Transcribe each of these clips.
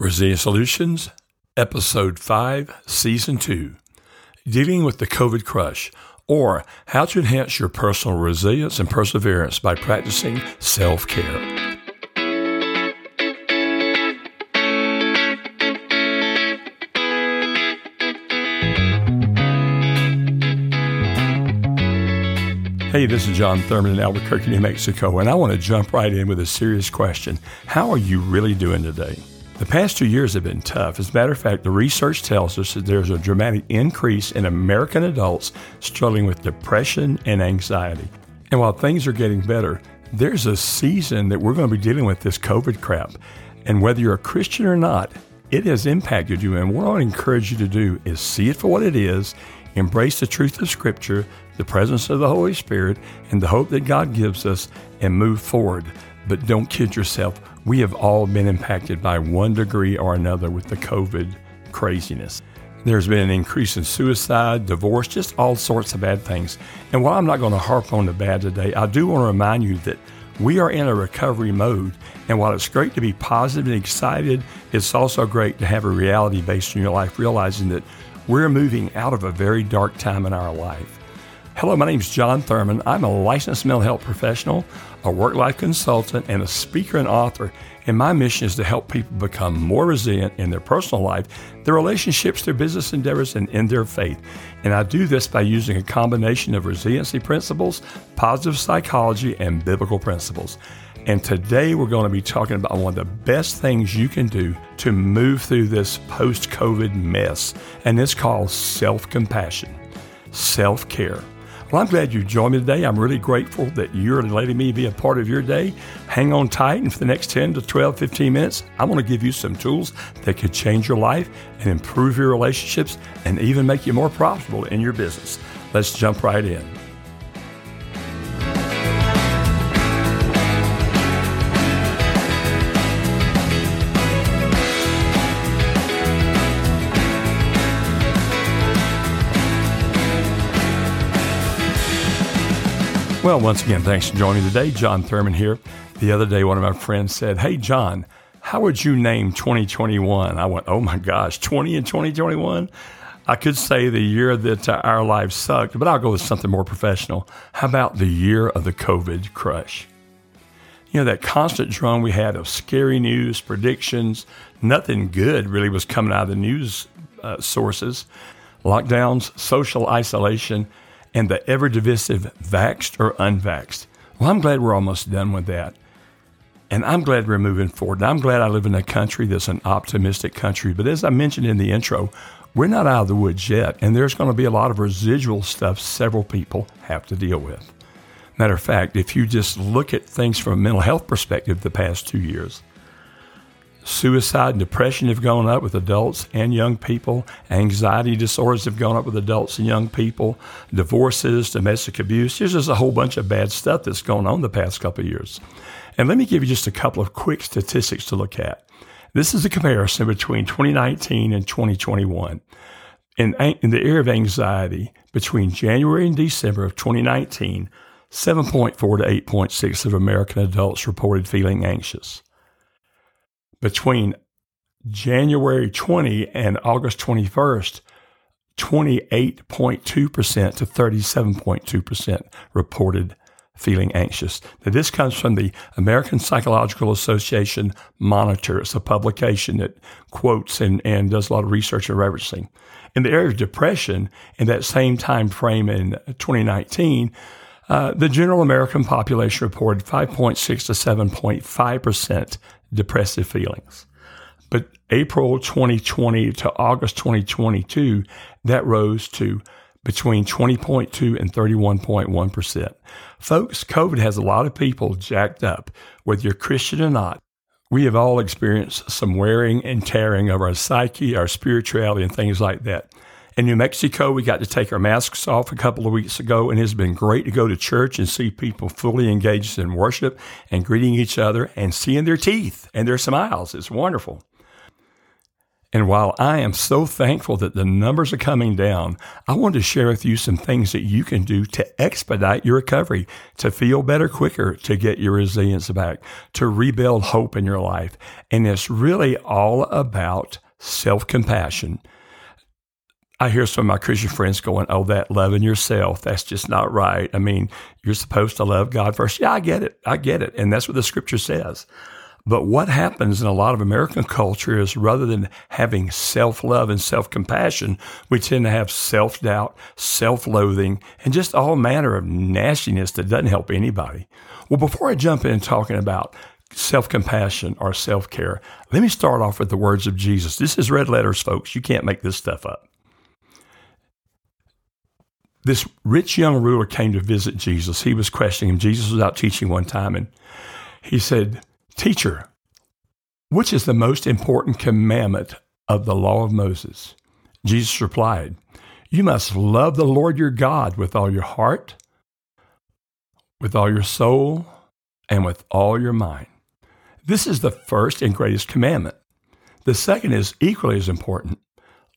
Resilient Solutions, Episode 5, Season 2 Dealing with the COVID Crush, or How to Enhance Your Personal Resilience and Perseverance by Practicing Self Care. Hey, this is John Thurman in Albuquerque, New Mexico, and I want to jump right in with a serious question. How are you really doing today? The past two years have been tough. As a matter of fact, the research tells us that there's a dramatic increase in American adults struggling with depression and anxiety. And while things are getting better, there's a season that we're going to be dealing with this COVID crap. And whether you're a Christian or not, it has impacted you. And what I want to encourage you to do is see it for what it is, embrace the truth of Scripture, the presence of the Holy Spirit, and the hope that God gives us, and move forward. But don't kid yourself. We have all been impacted by one degree or another with the COVID craziness. There's been an increase in suicide, divorce, just all sorts of bad things. And while I'm not going to harp on the bad today, I do want to remind you that we are in a recovery mode. And while it's great to be positive and excited, it's also great to have a reality based in your life, realizing that we're moving out of a very dark time in our life. Hello, my name is John Thurman. I'm a licensed mental health professional, a work life consultant, and a speaker and author. And my mission is to help people become more resilient in their personal life, their relationships, their business endeavors, and in their faith. And I do this by using a combination of resiliency principles, positive psychology, and biblical principles. And today we're going to be talking about one of the best things you can do to move through this post COVID mess. And it's called self compassion, self care. Well, I'm glad you joined me today. I'm really grateful that you're letting me be a part of your day. Hang on tight, and for the next 10 to 12, 15 minutes, I want to give you some tools that could change your life and improve your relationships and even make you more profitable in your business. Let's jump right in. Well, once again, thanks for joining me today. John Thurman here. The other day, one of my friends said, Hey, John, how would you name 2021? I went, Oh my gosh, 20 and 2021? I could say the year that uh, our lives sucked, but I'll go with something more professional. How about the year of the COVID crush? You know, that constant drum we had of scary news, predictions, nothing good really was coming out of the news uh, sources. Lockdowns, social isolation, and the ever divisive vaxxed or unvaxxed. Well, I'm glad we're almost done with that. And I'm glad we're moving forward. I'm glad I live in a country that's an optimistic country. But as I mentioned in the intro, we're not out of the woods yet. And there's going to be a lot of residual stuff several people have to deal with. Matter of fact, if you just look at things from a mental health perspective the past two years, Suicide and depression have gone up with adults and young people. Anxiety disorders have gone up with adults and young people. Divorces, domestic abuse. There's just a whole bunch of bad stuff that's gone on the past couple of years. And let me give you just a couple of quick statistics to look at. This is a comparison between 2019 and 2021. In, in the area of anxiety, between January and December of 2019, 7.4 to 8.6 of American adults reported feeling anxious between January 20 and August 21st, 28.2% to 37.2% reported feeling anxious. Now, this comes from the American Psychological Association Monitor. It's a publication that quotes and, and does a lot of research and referencing. In the area of depression, in that same time frame in 2019, uh, the general American population reported 5.6 to 7.5% depressive feelings. But April 2020 to August 2022, that rose to between 20.2 and 31.1%. Folks, COVID has a lot of people jacked up, whether you're Christian or not. We have all experienced some wearing and tearing of our psyche, our spirituality, and things like that. In New Mexico, we got to take our masks off a couple of weeks ago, and it's been great to go to church and see people fully engaged in worship and greeting each other and seeing their teeth and their smiles. It's wonderful. And while I am so thankful that the numbers are coming down, I want to share with you some things that you can do to expedite your recovery, to feel better quicker, to get your resilience back, to rebuild hope in your life. And it's really all about self compassion. I hear some of my Christian friends going, Oh, that loving yourself, that's just not right. I mean, you're supposed to love God first. Yeah, I get it. I get it. And that's what the scripture says. But what happens in a lot of American culture is rather than having self love and self compassion, we tend to have self doubt, self loathing, and just all manner of nastiness that doesn't help anybody. Well, before I jump in talking about self compassion or self care, let me start off with the words of Jesus. This is red letters, folks. You can't make this stuff up. This rich young ruler came to visit Jesus. He was questioning him. Jesus was out teaching one time, and he said, Teacher, which is the most important commandment of the law of Moses? Jesus replied, You must love the Lord your God with all your heart, with all your soul, and with all your mind. This is the first and greatest commandment. The second is equally as important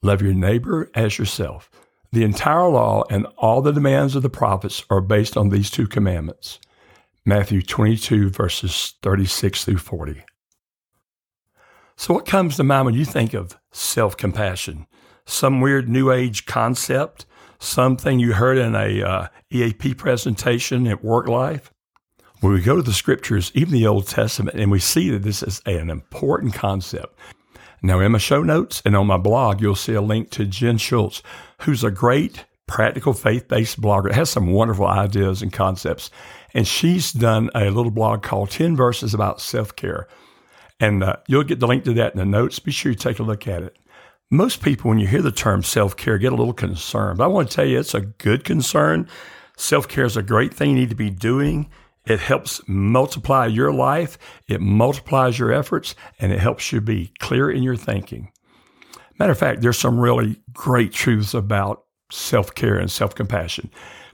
love your neighbor as yourself. The entire law and all the demands of the prophets are based on these two commandments. Matthew 22, verses 36 through 40. So, what comes to mind when you think of self compassion? Some weird new age concept? Something you heard in a uh, EAP presentation at work life? When we go to the scriptures, even the Old Testament, and we see that this is an important concept. Now, in my show notes and on my blog, you'll see a link to Jen Schultz, who's a great practical faith based blogger. It has some wonderful ideas and concepts. And she's done a little blog called 10 Verses About Self Care. And uh, you'll get the link to that in the notes. Be sure you take a look at it. Most people, when you hear the term self care, get a little concerned. But I want to tell you, it's a good concern. Self care is a great thing you need to be doing. It helps multiply your life, it multiplies your efforts, and it helps you be clear in your thinking. Matter of fact, there's some really great truths about self care and self compassion,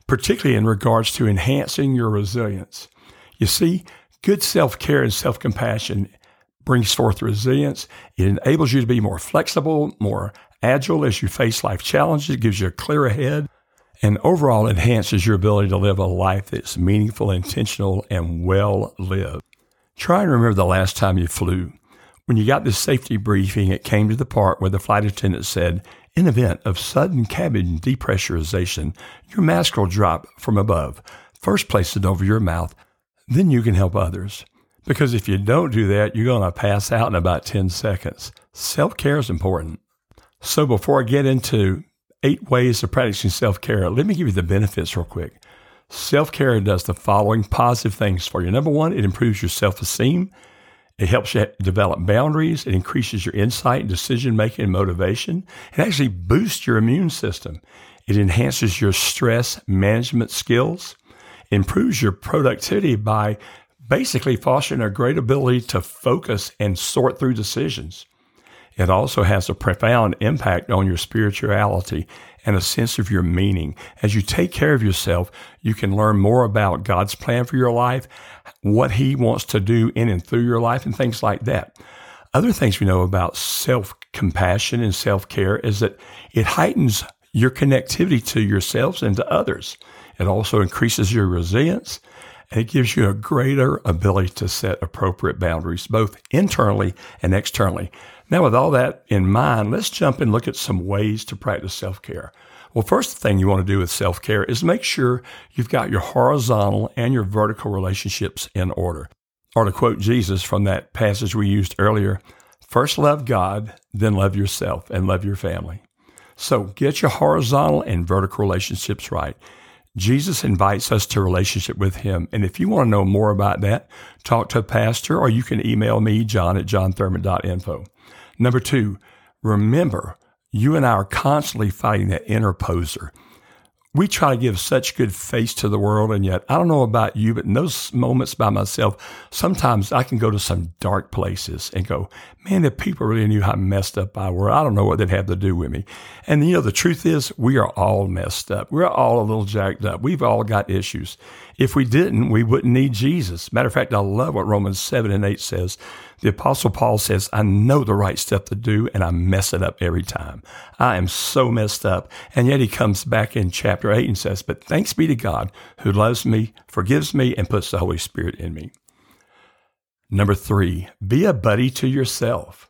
particularly in regards to enhancing your resilience. You see, good self care and self compassion brings forth resilience. It enables you to be more flexible, more agile as you face life challenges. It gives you a clearer head and overall enhances your ability to live a life that's meaningful, intentional, and well lived. Try and remember the last time you flew. When you got this safety briefing, it came to the part where the flight attendant said, in event of sudden cabin depressurization, your mask will drop from above. First, place it over your mouth, then you can help others. Because if you don't do that, you're going to pass out in about 10 seconds. Self care is important. So, before I get into eight ways of practicing self care, let me give you the benefits real quick. Self care does the following positive things for you. Number one, it improves your self esteem. It helps you develop boundaries. It increases your insight, decision making, and motivation. It actually boosts your immune system. It enhances your stress management skills, improves your productivity by basically fostering a great ability to focus and sort through decisions. It also has a profound impact on your spirituality and a sense of your meaning. As you take care of yourself, you can learn more about God's plan for your life, what He wants to do in and through your life, and things like that. Other things we know about self compassion and self care is that it heightens your connectivity to yourselves and to others. It also increases your resilience and it gives you a greater ability to set appropriate boundaries, both internally and externally. Now, with all that in mind, let's jump and look at some ways to practice self care. Well, first thing you want to do with self care is make sure you've got your horizontal and your vertical relationships in order. Or to quote Jesus from that passage we used earlier, first love God, then love yourself and love your family. So get your horizontal and vertical relationships right. Jesus invites us to relationship with him. And if you want to know more about that, talk to a pastor or you can email me, john at johnthurman.info. Number two, remember, you and I are constantly fighting that interposer. We try to give such good face to the world, and yet I don't know about you, but in those moments by myself, sometimes I can go to some dark places and go, man, if people really knew how messed up I were, I don't know what they'd have to do with me. And you know, the truth is, we are all messed up. We're all a little jacked up. We've all got issues. If we didn't, we wouldn't need Jesus. Matter of fact, I love what Romans 7 and 8 says The Apostle Paul says, I know the right stuff to do and I mess it up every time. I am so messed up. And yet he comes back in chapter 8 and says, But thanks be to God who loves me, forgives me, and puts the Holy Spirit in me. Number three, be a buddy to yourself.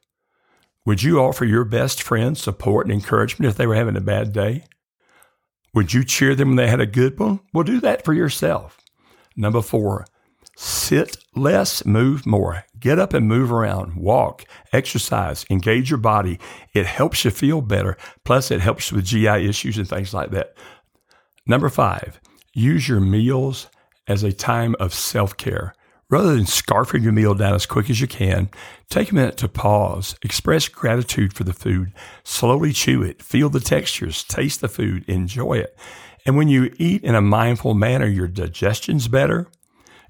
Would you offer your best friend support and encouragement if they were having a bad day? Would you cheer them when they had a good one? Well, do that for yourself. Number four, sit less, move more. Get up and move around, walk, exercise, engage your body. It helps you feel better. Plus, it helps with GI issues and things like that. Number five, use your meals as a time of self care. Rather than scarfing your meal down as quick as you can, take a minute to pause, express gratitude for the food, slowly chew it, feel the textures, taste the food, enjoy it. And when you eat in a mindful manner, your digestion's better.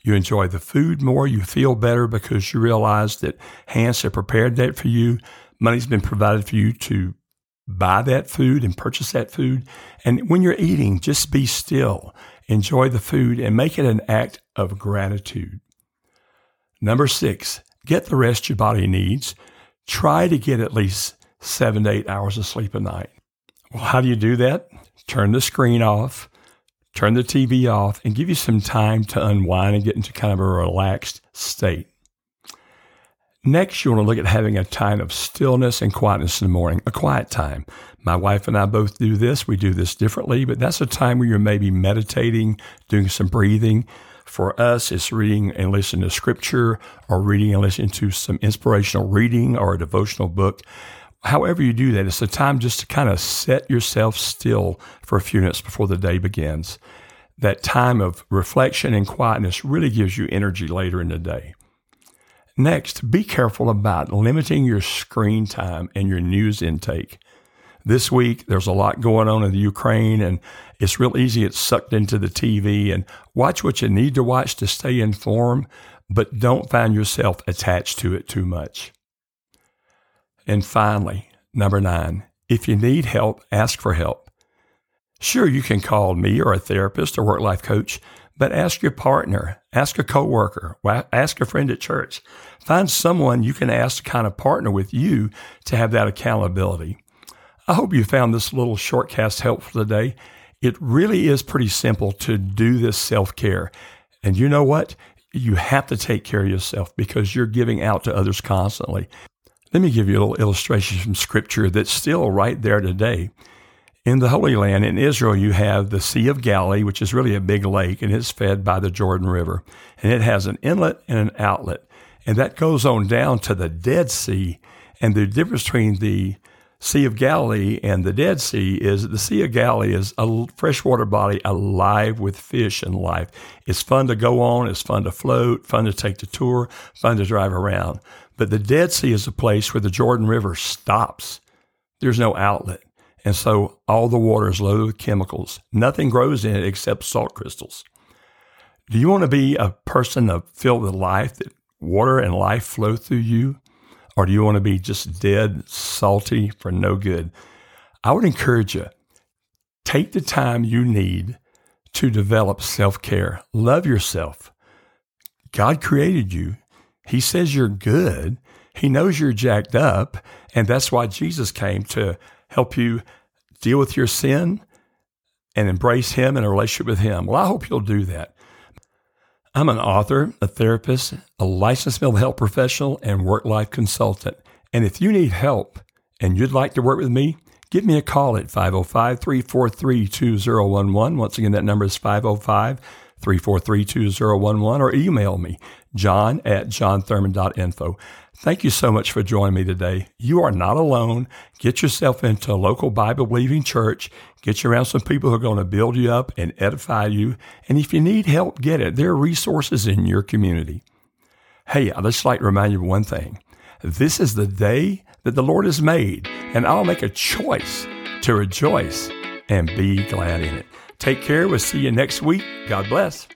You enjoy the food more. You feel better because you realize that hands have prepared that for you. Money's been provided for you to buy that food and purchase that food. And when you're eating, just be still, enjoy the food, and make it an act of gratitude. Number six, get the rest your body needs. Try to get at least seven to eight hours of sleep a night. Well, how do you do that? Turn the screen off, turn the TV off, and give you some time to unwind and get into kind of a relaxed state. Next, you want to look at having a time of stillness and quietness in the morning, a quiet time. My wife and I both do this. We do this differently, but that's a time where you're maybe meditating, doing some breathing, for us, it's reading and listening to scripture or reading and listening to some inspirational reading or a devotional book. However, you do that, it's a time just to kind of set yourself still for a few minutes before the day begins. That time of reflection and quietness really gives you energy later in the day. Next, be careful about limiting your screen time and your news intake. This week, there's a lot going on in the Ukraine, and it's real easy. It's sucked into the TV and watch what you need to watch to stay informed, but don't find yourself attached to it too much. And finally, number nine, if you need help, ask for help. Sure, you can call me or a therapist or work life coach, but ask your partner, ask a coworker, ask a friend at church. Find someone you can ask to kind of partner with you to have that accountability. I hope you found this little shortcast helpful today. It really is pretty simple to do this self care. And you know what? You have to take care of yourself because you're giving out to others constantly. Let me give you a little illustration from scripture that's still right there today. In the Holy Land, in Israel, you have the Sea of Galilee, which is really a big lake, and it's fed by the Jordan River. And it has an inlet and an outlet. And that goes on down to the Dead Sea. And the difference between the Sea of Galilee and the Dead Sea is the Sea of Galilee is a freshwater body alive with fish and life. It's fun to go on, it's fun to float, fun to take the tour, fun to drive around. But the Dead Sea is a place where the Jordan River stops. There's no outlet. And so all the water is loaded with chemicals. Nothing grows in it except salt crystals. Do you want to be a person of filled with life that water and life flow through you? Or do you want to be just dead, salty for no good? I would encourage you take the time you need to develop self care. Love yourself. God created you. He says you're good. He knows you're jacked up. And that's why Jesus came to help you deal with your sin and embrace Him in a relationship with Him. Well, I hope you'll do that. I'm an author, a therapist, a licensed mental health professional, and work life consultant. And if you need help and you'd like to work with me, give me a call at 505 343 2011. Once again, that number is 505 343 2011, or email me, john at johnthurman.info. Thank you so much for joining me today. You are not alone. Get yourself into a local Bible believing church. Get you around some people who are going to build you up and edify you. And if you need help, get it. There are resources in your community. Hey, I'd just like to remind you of one thing. This is the day that the Lord has made, and I'll make a choice to rejoice and be glad in it. Take care. We'll see you next week. God bless.